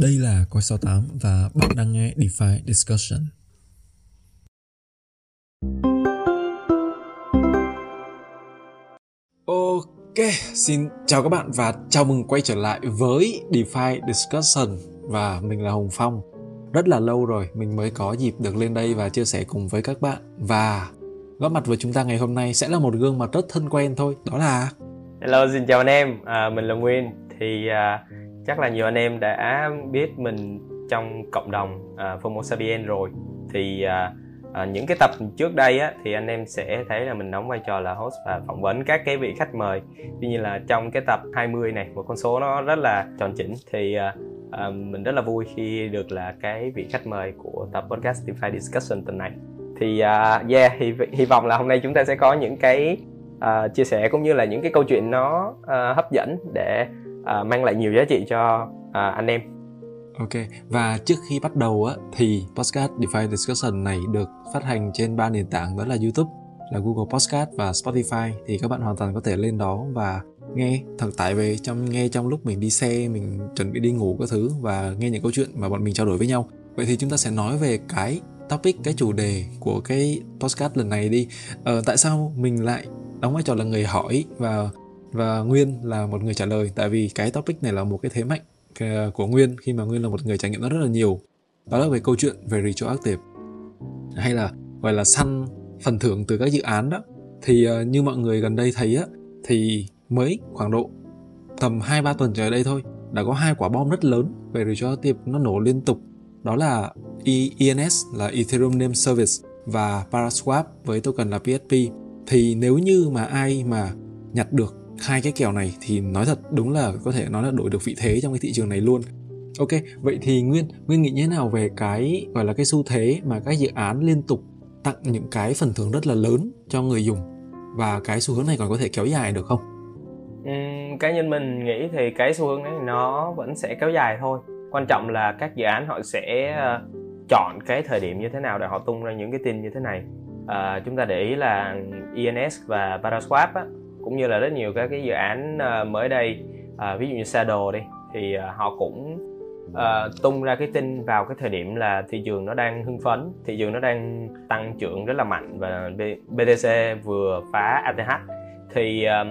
Đây là Coi 68 và bạn đang nghe DeFi Discussion. Ok, xin chào các bạn và chào mừng quay trở lại với DeFi Discussion và mình là Hồng Phong. Rất là lâu rồi mình mới có dịp được lên đây và chia sẻ cùng với các bạn và góp mặt với chúng ta ngày hôm nay sẽ là một gương mặt rất thân quen thôi, đó là Hello, xin chào anh em, à, mình là Nguyên. Thì à, chắc là nhiều anh em đã biết mình trong cộng đồng à, Fomo Sapien rồi. Thì à, à, những cái tập trước đây á, thì anh em sẽ thấy là mình đóng vai trò là host và phỏng vấn các cái vị khách mời. Tuy nhiên là trong cái tập 20 này, một con số nó rất là tròn chỉnh thì à, à, mình rất là vui khi được là cái vị khách mời của tập podcast DeFi Discussion tuần này. Thì uh, yeah, hy, hy vọng là hôm nay chúng ta sẽ có những cái uh, chia sẻ cũng như là những cái câu chuyện nó uh, hấp dẫn để uh, mang lại nhiều giá trị cho uh, anh em Ok, và trước khi bắt đầu á thì podcast DeFi Discussion này được phát hành trên ba nền tảng đó là YouTube, là Google Podcast và Spotify thì các bạn hoàn toàn có thể lên đó và nghe thật tải về trong nghe trong lúc mình đi xe, mình chuẩn bị đi ngủ các thứ và nghe những câu chuyện mà bọn mình trao đổi với nhau. Vậy thì chúng ta sẽ nói về cái topic cái chủ đề của cái podcast lần này đi. Ờ, tại sao mình lại đóng vai trò là người hỏi và và Nguyên là một người trả lời tại vì cái topic này là một cái thế mạnh ờ, của Nguyên khi mà Nguyên là một người trải nghiệm nó rất là nhiều. Đó là về câu chuyện về retroactive hay là gọi là săn phần thưởng từ các dự án đó. Thì uh, như mọi người gần đây thấy á thì mới khoảng độ tầm 2 3 tuần trở đây thôi đã có hai quả bom rất lớn về retroactive nó nổ liên tục. Đó là ENS là Ethereum Name Service và Paraswap với token là PSP thì nếu như mà ai mà nhặt được hai cái kèo này thì nói thật đúng là có thể nói là đổi được vị thế trong cái thị trường này luôn. Ok vậy thì nguyên nguyên nghĩ như thế nào về cái gọi là cái xu thế mà các dự án liên tục tặng những cái phần thưởng rất là lớn cho người dùng và cái xu hướng này còn có thể kéo dài được không? Uhm, cá nhân mình nghĩ thì cái xu hướng này nó vẫn sẽ kéo dài thôi. Quan trọng là các dự án họ sẽ ờ, chọn cái thời điểm như thế nào để họ tung ra những cái tin như thế này. À, chúng ta để ý là ENS và Paraswap á, cũng như là rất nhiều các cái dự án uh, mới đây. Uh, ví dụ như Shadow đi thì uh, họ cũng uh, tung ra cái tin vào cái thời điểm là thị trường nó đang hưng phấn thị trường nó đang tăng trưởng rất là mạnh và BTC vừa phá ATH thì um,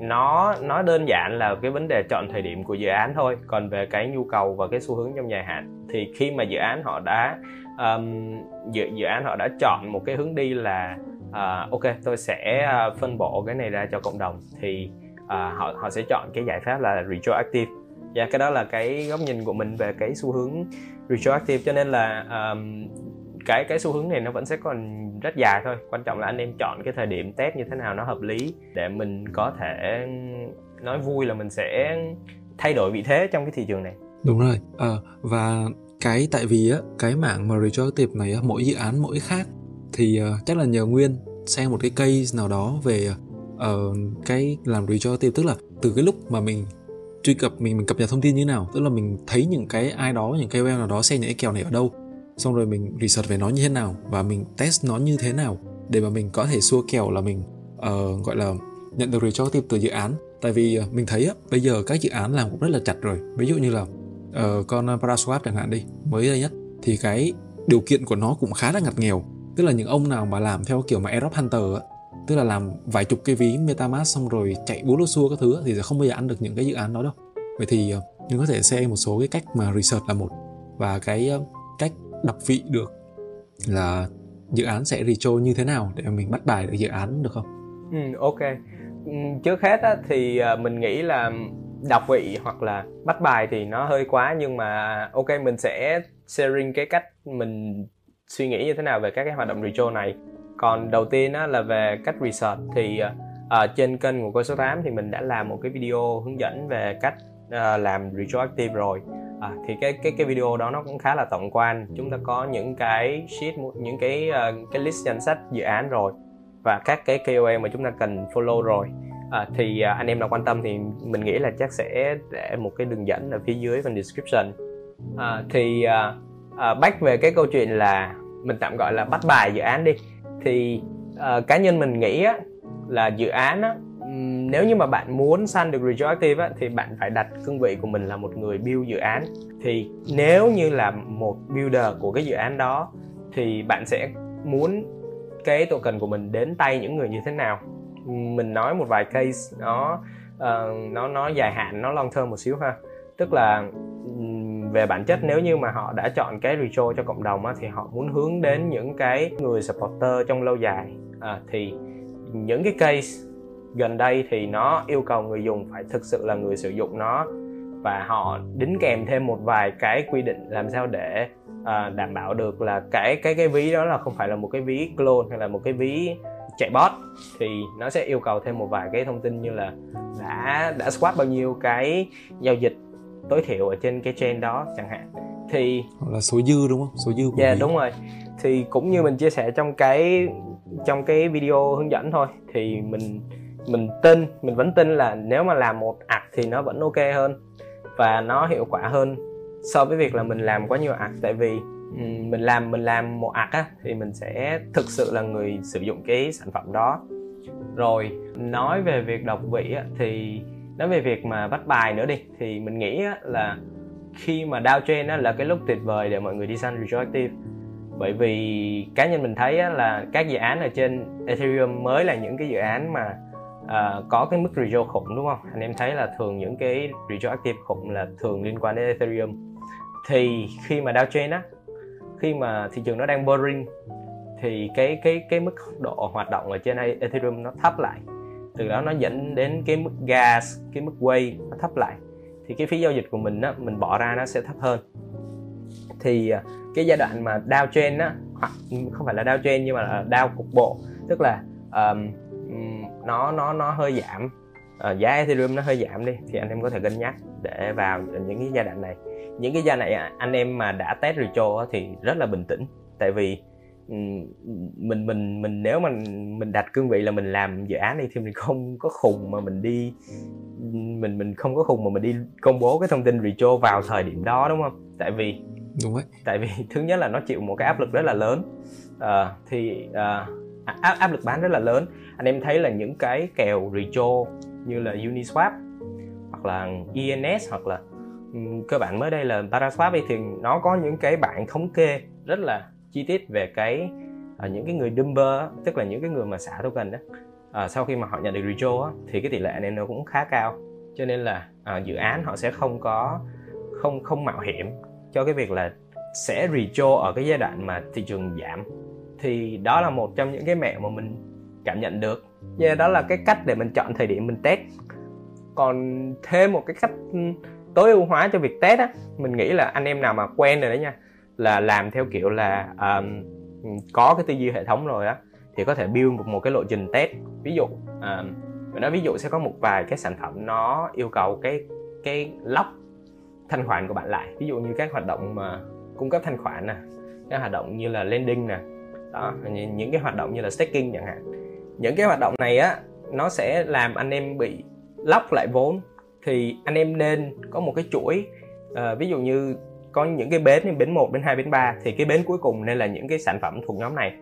nó nó đơn giản là cái vấn đề chọn thời điểm của dự án thôi. Còn về cái nhu cầu và cái xu hướng trong dài hạn thì khi mà dự án họ đã um, dự dự án họ đã chọn một cái hướng đi là à, ok tôi sẽ à, phân bổ cái này ra cho cộng đồng. Thì à, họ họ sẽ chọn cái giải pháp là retroactive. Và yeah, cái đó là cái góc nhìn của mình về cái xu hướng retroactive. Cho nên là um, cái cái xu hướng này nó vẫn sẽ còn rất dài thôi. Quan trọng là anh em chọn cái thời điểm test như thế nào nó hợp lý để mình có thể nói vui là mình sẽ thay đổi vị thế trong cái thị trường này. Đúng rồi. À, và cái tại vì á cái mảng mà retroactive này á, mỗi dự án mỗi khác thì uh, chắc là nhờ nguyên xem một cái case nào đó về uh, cái làm retroactive tức là từ cái lúc mà mình truy cập mình mình cập nhật thông tin như thế nào tức là mình thấy những cái ai đó những cái web nào đó xem những cái kèo này ở đâu xong rồi mình research về nó như thế nào và mình test nó như thế nào để mà mình có thể xua kèo là mình uh, gọi là nhận được retroactive từ dự án. Tại vì uh, mình thấy á bây giờ các dự án làm cũng rất là chặt rồi. Ví dụ như là uh, con Paraswap chẳng hạn đi mới đây nhất thì cái điều kiện của nó cũng khá là ngặt nghèo tức là những ông nào mà làm theo kiểu mà Aerob Hunter á tức là làm vài chục cái ví MetaMask xong rồi chạy bú lô xua các thứ thì sẽ không bao giờ ăn được những cái dự án đó đâu vậy thì ờ, mình có thể xem một số cái cách mà research là một và cái ờ, cách đọc vị được là dự án sẽ retro như thế nào để mình bắt bài được dự án được không? Ừ, ok. Ừ, trước hết á, thì ờ, mình nghĩ là đọc vị hoặc là bắt bài thì nó hơi quá nhưng mà ok mình sẽ sharing cái cách mình suy nghĩ như thế nào về các cái hoạt động retro này? Còn đầu tiên á, là về cách research thì uh, trên kênh của cô số 8 thì mình đã làm một cái video hướng dẫn về cách uh, làm retroactive rồi. À, thì cái cái cái video đó nó cũng khá là tổng quan. Chúng ta có những cái sheet những cái uh, cái list danh sách dự án rồi và các cái KOL mà chúng ta cần follow rồi. À, thì uh, anh em nào quan tâm thì mình nghĩ là chắc sẽ để một cái đường dẫn ở phía dưới phần description. À, thì uh, Ờ, uh, back về cái câu chuyện là mình tạm gọi là bắt bài dự án đi. Thì uh, cá nhân mình nghĩ á, là dự án á, nếu như mà bạn muốn săn được retroactive á, thì bạn phải đặt cương vị của mình là một người build dự án. Thì nếu như là một builder của cái dự án đó thì bạn sẽ muốn cái token của mình đến tay những người như thế nào? Mình nói một vài case nó uh, nó nó dài hạn nó long term một xíu ha. Tức là về bản chất nếu như mà họ đã chọn cái retro cho cộng đồng á, thì họ muốn hướng đến những cái người supporter trong lâu dài. À, thì những cái case gần đây thì nó yêu cầu người dùng phải thực sự là người sử dụng nó và họ đính kèm thêm một vài cái quy định làm sao để uh, đảm bảo được là cái cái cái ví đó là không phải là một cái ví clone hay là một cái ví chạy bot. Thì nó sẽ yêu cầu thêm một vài cái thông tin như là đã đã swap bao nhiêu cái giao dịch tối thiểu ở trên cái chain đó chẳng hạn. Thì hoặc là số dư đúng không? Số dư của dạ yeah, đúng rồi. Thì cũng như mình chia sẻ trong cái trong cái video hướng dẫn thôi thì mình mình tin mình vẫn tin là nếu mà làm một ạc thì nó vẫn ok hơn và nó hiệu quả hơn so với việc là mình làm quá nhiều ạc. Tại vì mình làm mình làm một ạc á thì mình sẽ thực sự là người sử dụng cái sản phẩm đó. Rồi nói về việc đọc vị á, thì nói về việc mà bắt bài nữa đi thì mình nghĩ là khi mà downtrend là cái lúc tuyệt vời để mọi người đi săn retroactive. Bởi vì cá nhân mình thấy là các dự án ở trên Ethereum mới là những cái dự án mà uh, có cái mức retro khủng đúng không? Anh em thấy là thường những cái retroactive khủng là thường liên quan đến Ethereum. Thì khi mà downtrend á khi mà thị trường nó đang boring thì cái cái cái mức độ hoạt động ở trên Ethereum nó thấp lại từ đó nó dẫn đến cái mức gas cái mức quay nó thấp lại. Thì cái phí giao dịch của mình á mình bỏ ra nó sẽ thấp hơn. Thì à, cái giai đoạn mà downtrend á hoặc ừ, không phải là downtrend nhưng mà là down cục bộ tức là um, nó nó nó hơi giảm. Uh, giá Ethereum nó hơi giảm đi thì anh em có thể cân nhắc để vào những cái giai đoạn này. Những cái giai này anh em mà đã test retro thì rất là bình tĩnh. Tại vì mình mình mình nếu mà mình đặt cương vị là mình làm dự án đi thì mình không có khùng mà mình đi mình mình không có khùng mà mình đi công bố cái thông tin retro vào thời điểm đó đúng không? Tại vì đúng đấy tại vì thứ nhất là nó chịu một cái áp lực rất là lớn. Uh, thì uh, áp áp lực bán rất là lớn. Anh em thấy là những cái kèo retro như là Uniswap hoặc là ENS hoặc là cơ bản mới đây là Paraswap thì nó có những cái bảng thống kê rất là chi tiết về cái uh, những cái người dumper tức là những cái người mà xả token đó uh, sau khi mà họ nhận được rejo á, thì cái tỷ lệ này nó cũng khá cao. Cho nên là uh, dự án họ sẽ không có không không mạo hiểm cho cái việc là sẽ rejo ở cái giai đoạn mà thị trường giảm. Thì đó là một trong những cái mẹo mà mình cảm nhận được. Và đó là cái cách để mình chọn thời điểm mình test. Còn thêm một cái cách ừ, tối ưu hóa cho việc test á mình nghĩ là anh em nào mà quen rồi đấy nha là làm theo kiểu là um, có cái tư duy hệ thống rồi á thì có thể build một, một cái lộ trình test. Ví dụ um, mình nói ví dụ sẽ có một vài cái sản phẩm nó yêu cầu cái cái lock thanh khoản của bạn lại. Ví dụ như các hoạt động mà cung cấp thanh khoản nè các hoạt động như là lending nè đó những cái hoạt động như là staking chẳng hạn. Những cái hoạt động này á nó sẽ làm anh em bị lóc lại vốn. Thì anh em nên có một cái chuỗi uh, ví dụ như có những cái bến như bến 1, bến 2, bến 3 thì cái bến cuối cùng nên là những cái sản phẩm thuộc nhóm này.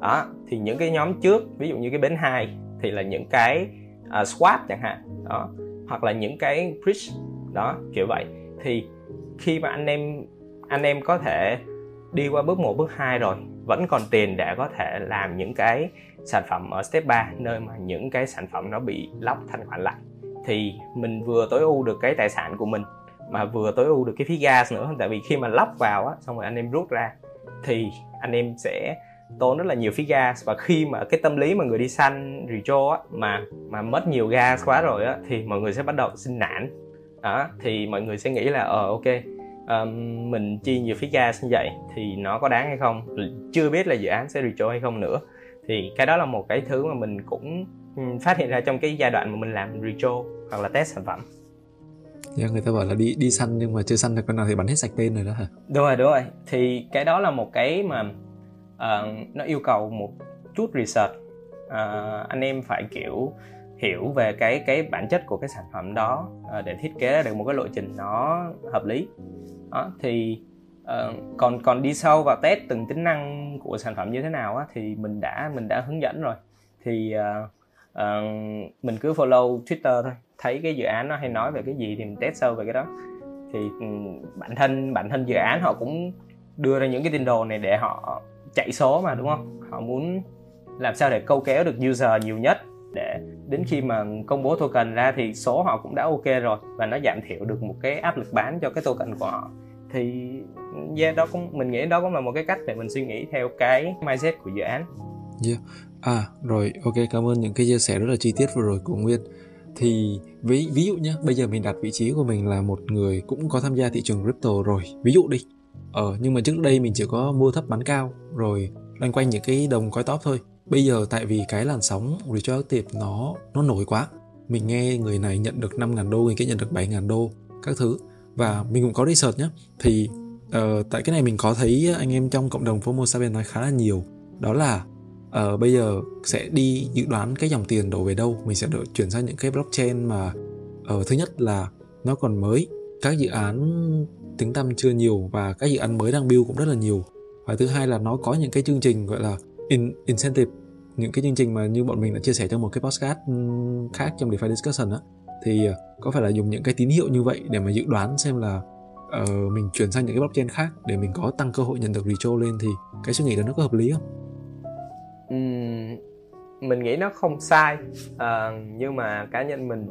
Đó thì những cái nhóm trước ví dụ như cái bến 2 thì là những cái uh, swap chẳng hạn đó hoặc là những cái bridge đó kiểu vậy. Thì khi mà anh em anh em có thể đi qua bước 1, bước 2 rồi vẫn còn tiền để có thể làm những cái sản phẩm ở step 3 nơi mà những cái sản phẩm nó bị lóc thanh khoản lại thì mình vừa tối ưu được cái tài sản của mình mà vừa tối ưu được cái phí gas nữa. Tại vì khi mà lắp vào á xong rồi anh em rút ra thì anh em sẽ tốn rất là nhiều phí gas. Và khi mà cái tâm lý mà người đi xanh retro á mà mà mất nhiều gas quá rồi á thì mọi người sẽ bắt đầu sinh nản. Đó thì mọi người sẽ nghĩ là ờ ok um, mình chi nhiều phí gas như vậy thì nó có đáng hay không? Chưa biết là dự án sẽ retro hay không nữa. Thì cái đó là một cái thứ mà mình cũng phát hiện ra trong cái giai đoạn mà mình làm retro hoặc là test sản phẩm. Yeah, người ta bảo là đi đi săn nhưng mà chưa săn được con nào thì bắn hết sạch tên rồi đó hả? Đúng rồi, đúng rồi. Thì cái đó là một cái mà uh, nó yêu cầu một chút research. Uh, anh em phải kiểu hiểu về cái cái bản chất của cái sản phẩm đó uh, để thiết kế được một cái lộ trình nó hợp lý. Đó, thì uh, còn còn đi sâu vào test từng tính năng của sản phẩm như thế nào á, thì mình đã mình đã hướng dẫn rồi. Thì uh, uh, mình cứ follow Twitter thôi thấy cái dự án nó hay nói về cái gì thì mình test sâu về cái đó thì ừ, bản thân bản thân dự án họ cũng đưa ra những cái tin đồn này để họ chạy số mà đúng không họ muốn làm sao để câu kéo được user nhiều nhất để đến khi mà công bố token ra thì số họ cũng đã ok rồi và nó giảm thiểu được một cái áp lực bán cho cái token của họ thì yeah, đó cũng mình nghĩ đó cũng là một cái cách để mình suy nghĩ theo cái mindset của dự án. Yeah. À rồi, ok cảm ơn những cái chia sẻ rất là chi tiết vừa rồi của Nguyên. Thì ví ví dụ nhé, bây giờ mình đặt vị trí của mình là một người cũng có tham gia thị trường crypto rồi. Ví dụ đi. Ờ nhưng mà trước đây mình chỉ có mua thấp bán cao rồi loanh quanh những cái đồng coin top thôi. Bây giờ tại vì cái làn sóng retroactive nó nó nổi quá. Mình nghe người này nhận được 5.000 đô, người kia nhận được 7.000 đô các thứ và mình cũng có research nhé thì uh, tại cái này mình có thấy anh em trong cộng đồng FOMO Sapiens nói khá là nhiều đó là uh, bây giờ sẽ đi dự đoán cái dòng tiền đổ về đâu. Mình sẽ đợi chuyển sang những cái blockchain mà uh, thứ nhất là nó còn mới. Các dự án tính tâm chưa nhiều và các dự án mới đang build cũng rất là nhiều. Và thứ hai là nó có những cái chương trình gọi là in, incentive. Những cái chương trình mà như bọn mình đã chia sẻ trong một cái podcast ừ, khác trong DeFi discussion á. Thì ờ, có phải là dùng những cái tín hiệu như vậy để mà dự đoán xem là uh, mình chuyển sang những cái blockchain khác để mình có tăng cơ hội nhận được retro lên thì cái suy nghĩ đó nó có hợp lý không? Mình nghĩ nó không sai. Uh, nhưng mà cá nhân mình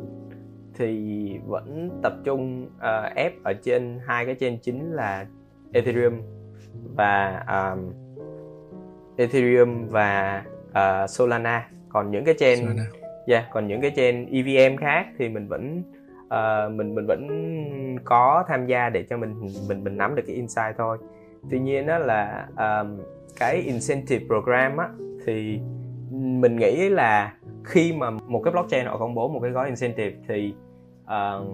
thì vẫn tập trung uh, ép ở trên hai cái chain chính là Ethereum và um, Ethereum và uh, Solana. Còn những cái chain Solana. Yeah, còn những cái trên EVM khác thì mình vẫn uh, mình mình vẫn có tham gia để cho mình mình mình nắm được cái insight thôi. Tuy nhiên đó là um, cái incentive program á thì mình nghĩ là khi mà một cái blockchain họ công bố một cái gói incentive thì uh,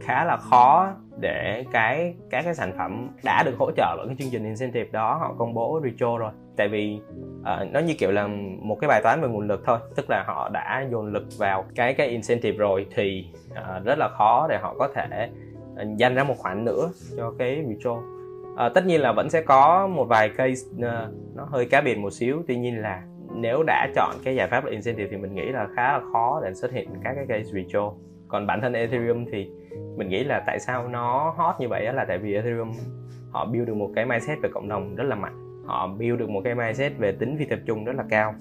khá là khó để cái các cái sản phẩm đã được hỗ trợ bởi cái chương trình incentive đó họ công bố retro rồi. Tại vì uh, nó như kiểu là một cái bài toán về nguồn lực thôi tức là họ đã dồn lực vào cái cái incentive rồi thì uh, rất là khó để họ có thể uh, dành ra một khoản nữa cho cái retro. Uh, tất nhiên là vẫn sẽ có một vài case uh, nó hơi cá biệt một xíu tuy nhiên là nếu đã chọn cái giải pháp là incentive thì mình nghĩ là khá là khó để xuất hiện các cái case retro còn bản thân ethereum thì mình nghĩ là tại sao nó hot như vậy là tại vì ethereum họ build được một cái mindset về cộng đồng rất là mạnh họ build được một cái mindset về tính phi tập trung rất là cao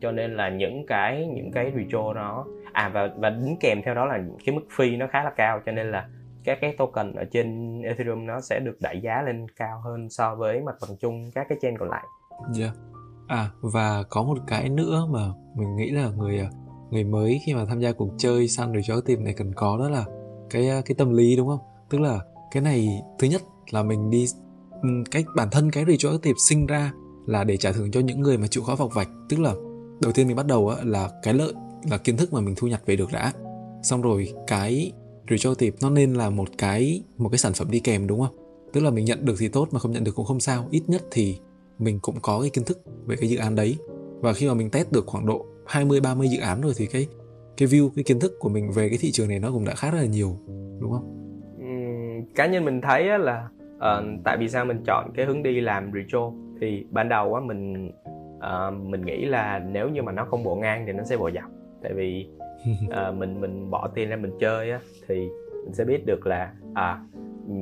cho nên là những cái những cái retro nó à và và đính kèm theo đó là cái mức phi nó khá là cao cho nên là các cái token ở trên Ethereum nó sẽ được đẩy giá lên cao hơn so với mặt bằng chung các cái chain còn lại. Dạ. Yeah. À và có một cái nữa mà mình nghĩ là người à, người mới khi mà tham gia cuộc chơi săn được cho tìm này cần có đó là cái à, cái tâm lý đúng không? Tức là cái này thứ nhất là mình đi ừ, cách bản thân cái retroactive sinh ra là để trả thưởng cho những người mà chịu khó vọc vạch. Tức là đầu tiên mình bắt đầu á, là cái lợi là kiến thức mà mình thu nhặt về được đã. Xong rồi cái retroactive nó nên là một cái một cái sản phẩm đi kèm đúng không? Tức là mình nhận được thì tốt mà không nhận được cũng không sao. Ít nhất thì mình cũng có cái kiến thức về cái dự án đấy. Và khi mà mình test được khoảng độ 20 30 dự án rồi thì cái cái view cái kiến thức của mình về cái thị trường này nó cũng đã khá rất là nhiều đúng không? Cá nhân mình thấy là uh, tại vì sao mình chọn cái hướng đi làm retro thì ban đầu á mình uh, mình nghĩ là nếu như mà nó không bộ ngang thì nó sẽ bộ dọc. Tại vì uh, mình mình bỏ tiền ra mình chơi á thì mình sẽ biết được là à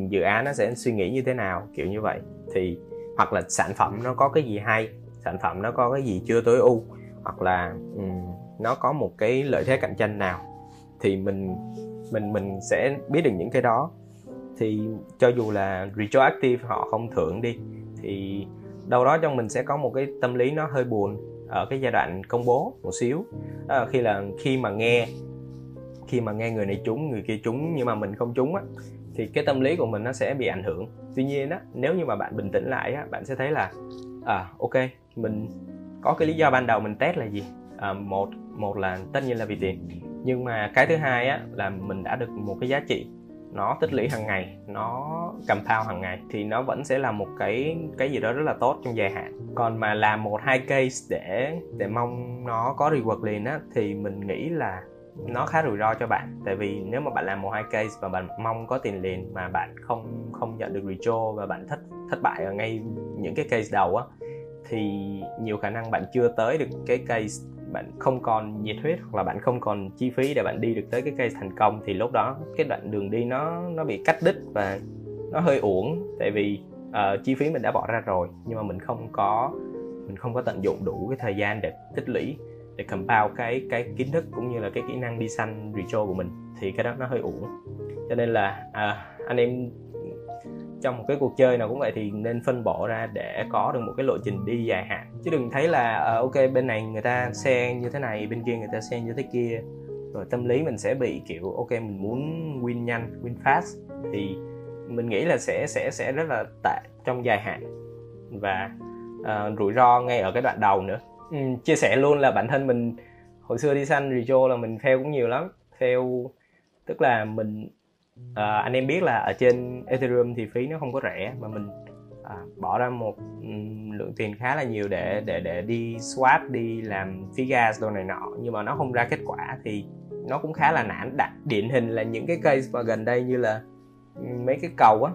dự án nó sẽ suy nghĩ như thế nào kiểu như vậy. Thì hoặc là sản phẩm nó có cái gì hay sản phẩm nó có cái gì chưa tối ưu hoặc là um, nó có một cái lợi thế cạnh tranh nào thì mình mình mình sẽ biết được những cái đó. Thì cho dù là retroactive họ không thưởng đi thì đâu đó trong mình sẽ có một cái tâm lý nó hơi buồn ở cái giai đoạn công bố một xíu. Đó khi là khi mà nghe khi mà nghe người này trúng người kia trúng nhưng mà mình không trúng á thì cái tâm lý của mình nó sẽ bị ảnh hưởng. Tuy nhiên á nếu như mà bạn bình tĩnh lại á bạn sẽ thấy là à ok mình có cái lý do ban đầu mình test là gì? À, một một là tất nhiên là vì tiền. Nhưng mà cái thứ hai á là mình đã được một cái giá trị nó tích lũy hàng ngày nó cầm thao hàng ngày thì nó vẫn sẽ là một cái cái gì đó rất là tốt trong dài hạn. Còn mà làm một hai case để để mong nó có reward liền á thì mình nghĩ là nó khá rủi ro cho bạn. Tại vì nếu mà bạn làm một hai case và bạn mong có tiền liền mà bạn không không nhận được retro và bạn thất thất bại ở ngay những cái case đầu á thì nhiều khả năng bạn chưa tới được cái case bạn không còn nhiệt huyết hoặc là bạn không còn chi phí để bạn đi được tới cái case thành công thì lúc đó cái đoạn đường đi nó nó bị cắt đứt và nó hơi uổng. Tại vì uh, chi phí mình đã bỏ ra rồi nhưng mà mình không có mình không có tận dụng đủ cái thời gian để tích lũy để compound cái cái kiến thức cũng như là cái kỹ năng đi săn retro của mình thì cái đó nó hơi uổng. Cho nên là à, anh em trong một cái cuộc chơi nào cũng vậy thì nên phân bổ ra để có được một cái lộ trình đi dài hạn. Chứ đừng thấy là à, ok bên này người ta xe như thế này bên kia người ta xe như thế kia rồi tâm lý mình sẽ bị kiểu ok mình muốn win nhanh win fast thì mình nghĩ là sẽ sẽ sẽ rất là tệ trong dài hạn. Và uh, rủi ro ngay ở cái đoạn đầu nữa. Ừ, chia sẻ luôn là bản thân mình hồi xưa đi săn rejo là mình fail cũng nhiều lắm. Fail tức là mình uh, anh em biết là ở trên ethereum thì phí nó không có rẻ mà mình uh, bỏ ra một um, lượng tiền khá là nhiều để để để đi swap đi làm phí gas đồ này nọ. Nhưng mà nó không ra kết quả thì nó cũng khá là nản. Đặt điển hình là những cái case mà gần đây như là mấy cái cầu á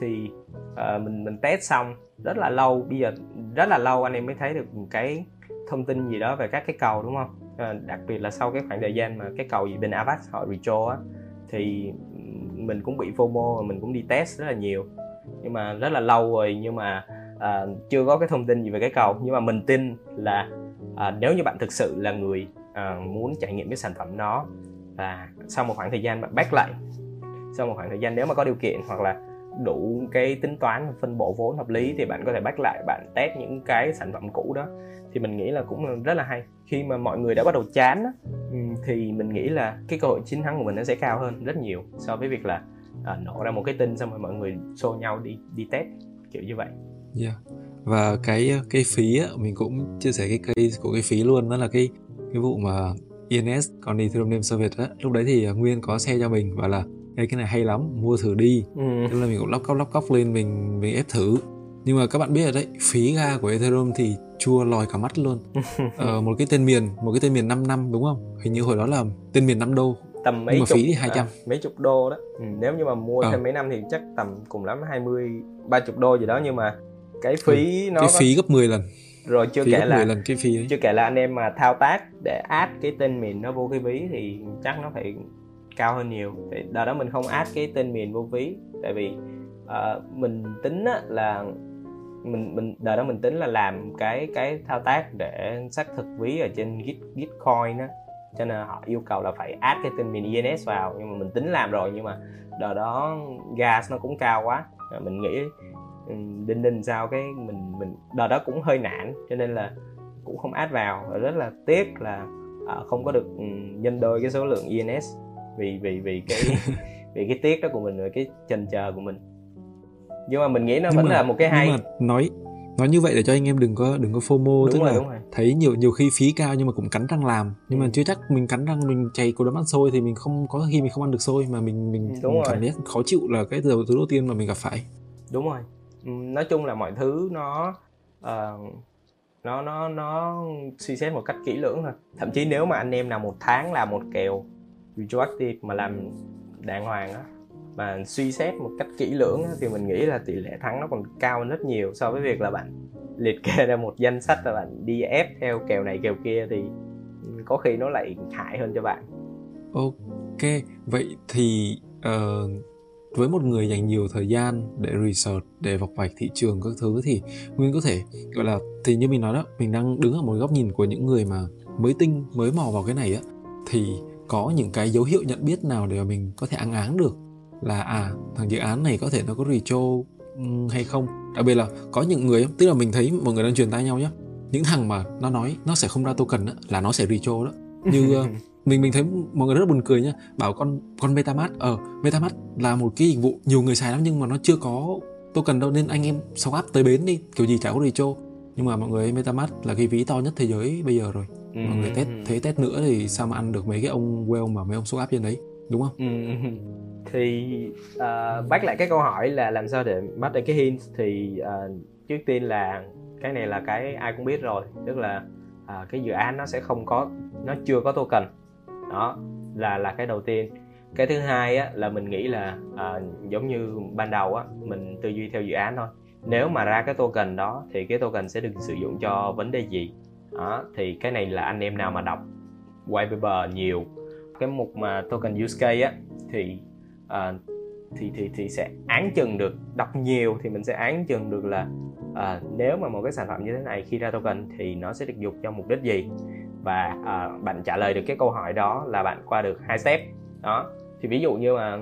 thì uh, mình mình test xong rất là lâu. Bây giờ rất là lâu anh em mới thấy được cái thông tin gì đó về các cái cầu đúng không? À, đặc biệt là sau cái khoảng thời gian mà cái cầu gì bên Avax họ retro á thì mình cũng bị FOMO và mình cũng đi test rất là nhiều. Nhưng mà rất là lâu rồi nhưng mà à, chưa có cái thông tin gì về cái cầu. Nhưng mà mình tin là à, nếu như bạn thực sự là người à, muốn trải nghiệm cái sản phẩm đó và sau một khoảng thời gian bạn back lại sau một khoảng thời gian nếu mà có điều kiện hoặc là đủ cái tính toán phân bổ vốn hợp lý thì bạn có thể back lại bạn test những cái sản phẩm cũ đó thì mình nghĩ là cũng rất là hay khi mà mọi người đã bắt đầu chán á, thì mình nghĩ là cái cơ hội chiến thắng của mình nó sẽ cao hơn rất nhiều so với việc là à, nổ ra một cái tin xong rồi mọi người xô nhau đi đi test kiểu như vậy. Yeah. Và cái cái phí á, mình cũng chia sẻ cái case của cái phí luôn đó là cái cái vụ mà INS còn Ethereum Name Service á lúc đấy thì Nguyên có xe cho mình và là Ê, cái này hay lắm mua thử đi ừ. nên là mình cũng lóc cóc lóc cóc lên mình mình ép thử nhưng mà các bạn biết rồi đấy phí ga của Ethereum thì chua lòi cả mắt luôn ờ, một cái tên miền một cái tên miền 5 năm đúng không hình như hồi đó là tên miền 5 đô tầm mấy nhưng mà chục, phí thì 200 à, mấy chục đô đó ừ, nếu như mà mua ờ. thêm mấy năm thì chắc tầm cùng lắm 20 30 đô gì đó nhưng mà cái phí ừ. nó cái phí gấp 10 lần rồi chưa phí kể là lần cái phí ấy. chưa kể là anh em mà thao tác để add cái tên miền nó vô cái ví thì chắc nó phải cao hơn nhiều. Thì đợt đó mình không add cái tên miền vô ví tại vì uh, mình tính á, là mình mình đợt đó mình tính là làm cái cái thao tác để xác thực ví ở trên git gitcoin á. Cho nên họ yêu cầu là phải add cái tên miền ENS vào nhưng mà mình tính làm rồi nhưng mà đợt đó gas nó cũng cao quá. Ờ, mình nghĩ ừ, đinh đinh sao cái mình mình đợt đó cũng hơi nản cho nên là cũng không add vào. Rất là tiếc là ờ, không có được ừ, nhân đôi cái số lượng ENS vì vì vì cái vì cái tiếc đó của mình và cái chần chờ của mình. Nhưng mà mình nghĩ nó nhưng vẫn mà, là một cái hay. nhưng mà nói nói như vậy để cho anh em đừng có đừng có fomo đúng tức rồi, là rồi. thấy nhiều nhiều khi phí cao nhưng mà cũng cắn răng làm. Nhưng ừ. mà chưa chắc mình cắn răng mình chảy cố đấm ăn xôi thì mình không có khi mình không ăn được xôi mà mình mình, đúng mình cảm giác khó chịu là cái đầu thứ đầu tiên mà mình gặp phải. Đúng rồi. Ừ, nói chung là mọi thứ nó uh, nó nó nó suy xét một cách kỹ lưỡng thôi. Thậm chí nếu mà anh em nào một tháng làm một kèo retroactive mà làm đàng hoàng á. Mà suy xét một cách kỹ lưỡng á, thì mình nghĩ là tỷ lệ thắng nó còn cao hơn rất nhiều so với việc là bạn liệt kê ra một danh sách và bạn đi ép theo kèo này kèo kia thì có khi nó lại hại hơn cho bạn. Ok vậy thì uh, với một người dành nhiều thời gian để research để vọc vạch thị trường các thứ thì nguyên có thể gọi là thì như mình nói đó mình đang đứng ở một góc nhìn của những người mà mới tinh mới mò vào cái này á thì có những cái dấu hiệu nhận biết nào để mà mình có thể áng áng được là à thằng dự án này có thể nó có retro hay không? Đặc biệt là có những người tức là mình thấy mọi người đang truyền tay nhau nhé những thằng mà nó nói nó sẽ không ra token đó, là nó sẽ retro đó. Như uh, mình mình thấy mọi người rất là buồn cười nhá bảo con con metamask ở uh, metamask là một cái dịch vụ nhiều người xài lắm nhưng mà nó chưa có token đâu nên anh em sau áp tới bến đi kiểu gì chả có retro nhưng mà mọi người metamask là cái ví to nhất thế giới bây giờ rồi ừ. mọi người test thế test nữa thì sao mà ăn được mấy cái ông whale mà mấy ông số áp trên đấy đúng không? Ừ. thì uh, bác lại cái câu hỏi là làm sao để bắt được cái hint thì uh, trước tiên là cái này là cái ai cũng biết rồi tức là uh, cái dự án nó sẽ không có nó chưa có token. Đó là là cái đầu tiên. Cái thứ hai á, là mình nghĩ là uh, giống như ban đầu á mình tư duy theo dự án thôi. Nếu mà ra cái token đó thì cái token sẽ được sử dụng cho vấn đề gì đó thì cái này là anh em nào mà đọc white paper nhiều cái mục mà token use case á thì uh, thì thì thì sẽ án chừng được đọc nhiều thì mình sẽ án chừng được là uh, nếu mà một cái sản phẩm như thế này khi ra token thì nó sẽ được dùng cho mục đích gì? Và uh, bạn trả lời được cái câu hỏi đó là bạn qua được hai step. Đó thì ví dụ như mà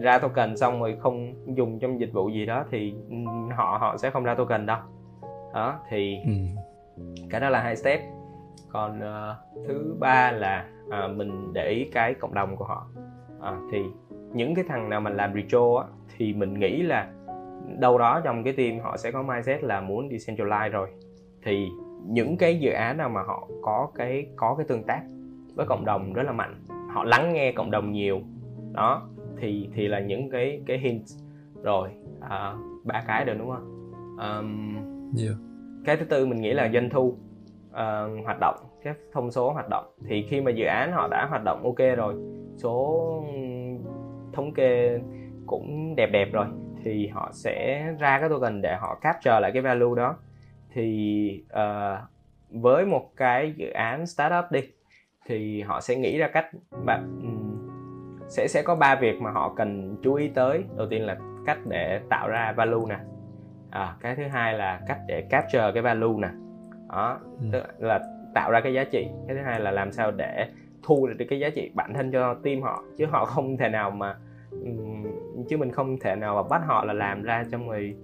ra token xong rồi không dùng trong dịch vụ gì đó thì ừ, họ họ sẽ không ra token đâu. Đó thì ừ cái đó là hai step. Còn uh, thứ ba là uh, mình để ý cái cộng đồng của họ. Uh, thì những cái thằng nào mình làm retro á thì mình nghĩ là đâu đó trong cái team họ sẽ có mindset là muốn decentralize rồi. Thì những cái dự án nào mà họ có cái có cái tương tác với cộng đồng rất là mạnh họ lắng nghe cộng đồng nhiều đó thì thì là những cái cái hint rồi à, ba cái rồi đúng không? Um, yeah. Dạ cái thứ tư mình nghĩ là doanh thu uh, hoạt động các thông số hoạt động. Thì khi mà dự án họ đã hoạt động ok rồi số thống kê cũng đẹp đẹp rồi thì họ sẽ ra cái token để họ capture lại cái value đó. Thì uh, với một cái dự án startup đi thì họ sẽ nghĩ ra cách bạn sẽ sẽ có ba việc mà họ cần chú ý tới. Đầu tiên là cách để tạo ra value nè à, cái thứ hai là cách để capture cái value nè. Đó ừ. tức là tạo ra cái giá trị. Cái thứ hai là làm sao để thu được cái giá trị bản thân cho team họ chứ họ không thể nào mà chứ mình không thể nào mà bắt họ là làm ra cho người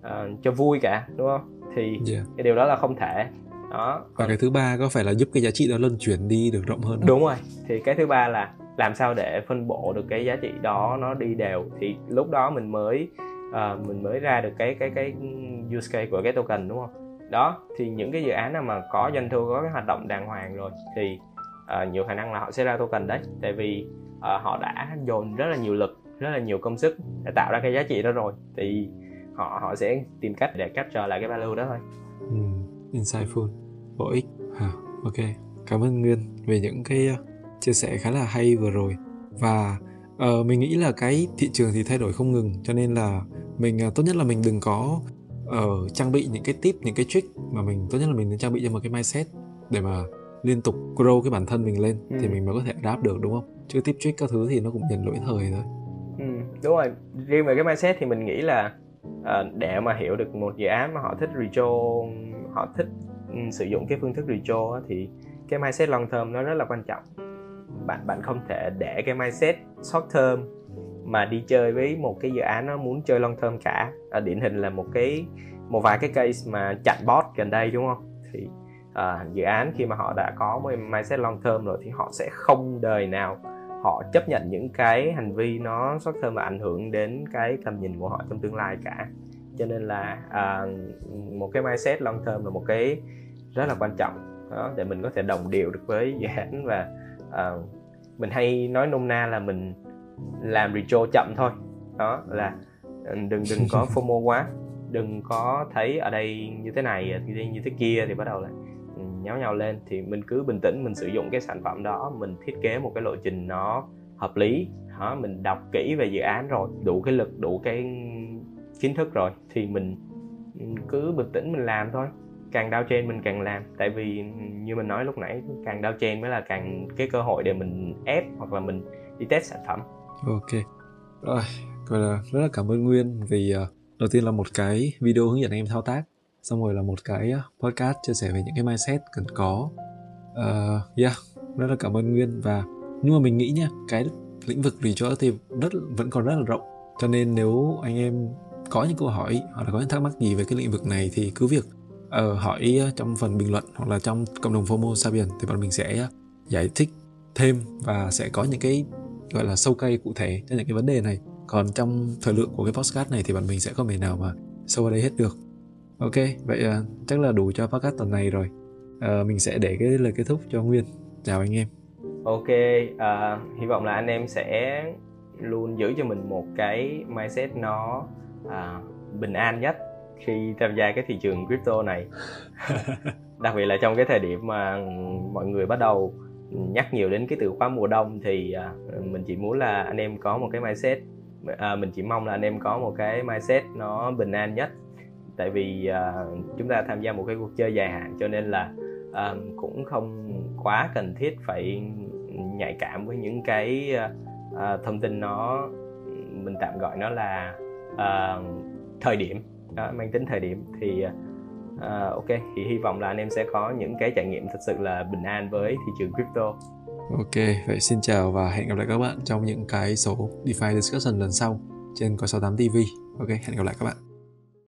uh, cho vui cả đúng không? Thì yeah. cái điều đó là không thể. Đó. Và cái thứ ba có phải là giúp cái giá trị đó luân chuyển đi được rộng hơn không? đúng rồi. Thì cái thứ ba là làm sao để phân bổ được cái giá trị đó nó đi đều. Thì lúc đó mình mới uh, mình mới ra được cái cái cái use case của cái token đúng không? Đó thì những cái dự án nào mà có doanh thu có cái hoạt động đàng hoàng rồi thì uh, nhiều khả năng là họ sẽ ra token đấy. Tại vì uh, họ đã dồn rất là nhiều lực rất là nhiều công sức để tạo ra cái giá trị đó rồi. Thì họ họ sẽ tìm cách để capture lại cái value đó thôi. Ừ, insightful, bổ ích. À, ok, cảm ơn Nguyên về những cái chia sẻ khá là hay vừa rồi. Và uh, mình nghĩ là cái thị trường thì thay đổi không ngừng cho nên là mình uh, tốt nhất là mình đừng có uh, trang bị những cái tip những cái trick mà mình tốt nhất là mình nên trang bị cho một cái mindset để mà liên tục grow cái bản thân mình lên ừ. thì mình mới có thể adapt được đúng không? Chứ tip trick các thứ thì nó cũng dần lỗi thời thôi. Ừ, đúng rồi. Riêng về cái mindset thì mình nghĩ là uh, để mà hiểu được một dự án mà họ thích retro họ thích um, sử dụng cái phương thức retro thì cái mindset long term nó rất là quan trọng. Bạn bạn không thể để cái mindset short term mà đi chơi với một cái dự án nó muốn chơi long term cả. À, điển hình là một cái một vài cái case mà chặn bot gần đây đúng không? Thì à, dự án khi mà họ đã có một mindset long term rồi thì họ sẽ không đời nào họ chấp nhận những cái hành vi nó short term và ảnh hưởng đến cái tầm nhìn của họ trong tương lai cả. Cho nên là à, một cái mindset long term là một cái rất là quan trọng. Đó, để mình có thể đồng điệu được với dự án và à, mình hay nói nôm na là mình làm retro chậm thôi. Đó là ừ, đừng đừng có fomo quá. Đừng có thấy ở đây như thế này như như thế kia thì bắt đầu là ừ, nháo nhau lên. Thì mình cứ bình tĩnh mình sử dụng cái sản phẩm đó mình thiết kế một cái lộ trình nó hợp lý. Đó, mình đọc kỹ về dự án rồi đủ cái lực đủ cái kiến thức rồi thì mình ừ, cứ bình tĩnh mình làm thôi. Càng đau trên mình càng làm. Tại vì như mình nói lúc nãy càng đau trên mới là càng cái cơ hội để mình ép hoặc là mình đi test sản phẩm ok. Rồi gọi là rất là cảm ơn nguyên vì uh, đầu tiên là một cái video hướng dẫn anh em thao tác xong rồi là một cái uh, podcast chia sẻ về những cái mindset cần có. Uh, yeah rất là cảm ơn nguyên và nhưng mà mình nghĩ nha cái lĩnh vực research thì rất vẫn còn rất là rộng. Cho nên nếu anh em có những câu hỏi hoặc là có những thắc mắc gì về cái lĩnh vực này thì cứ việc uh, hỏi trong phần bình luận hoặc là trong cộng đồng FOMO Sabian thì bọn mình sẽ giải thích thêm và sẽ có những cái gọi là sâu cây cụ thể cho những cái vấn đề này. Còn trong thời lượng của cái podcast này thì bọn mình sẽ không thể nào mà sâu ở đây hết được. Ok vậy uh, chắc là đủ cho podcast tuần này rồi. Uh, mình sẽ để cái lời kết thúc cho nguyên. Chào anh em. Ok uh, hy vọng là anh em sẽ luôn giữ cho mình một cái mindset nó uh, bình an nhất khi tham gia cái thị trường crypto này. Đặc biệt là trong cái thời điểm mà mọi người bắt đầu nhắc nhiều đến cái từ khóa mùa đông thì à, mình chỉ muốn là anh em có một cái mindset à, mình chỉ mong là anh em có một cái mindset nó bình an nhất. Tại vì à, chúng ta tham gia một cái cuộc chơi dài hạn cho nên là à, cũng không quá cần thiết phải nhạy cảm với những cái à, thông tin nó mình tạm gọi nó là thời điểm mang tính thời điểm. Thì à, ok thì hy vọng là anh em sẽ có những cái trải nghiệm thật sự là bình an với thị trường crypto Ok, vậy xin chào và hẹn gặp lại các bạn trong những cái số DeFi Discussion lần sau trên Coi 68 TV. Ok, hẹn gặp lại các bạn.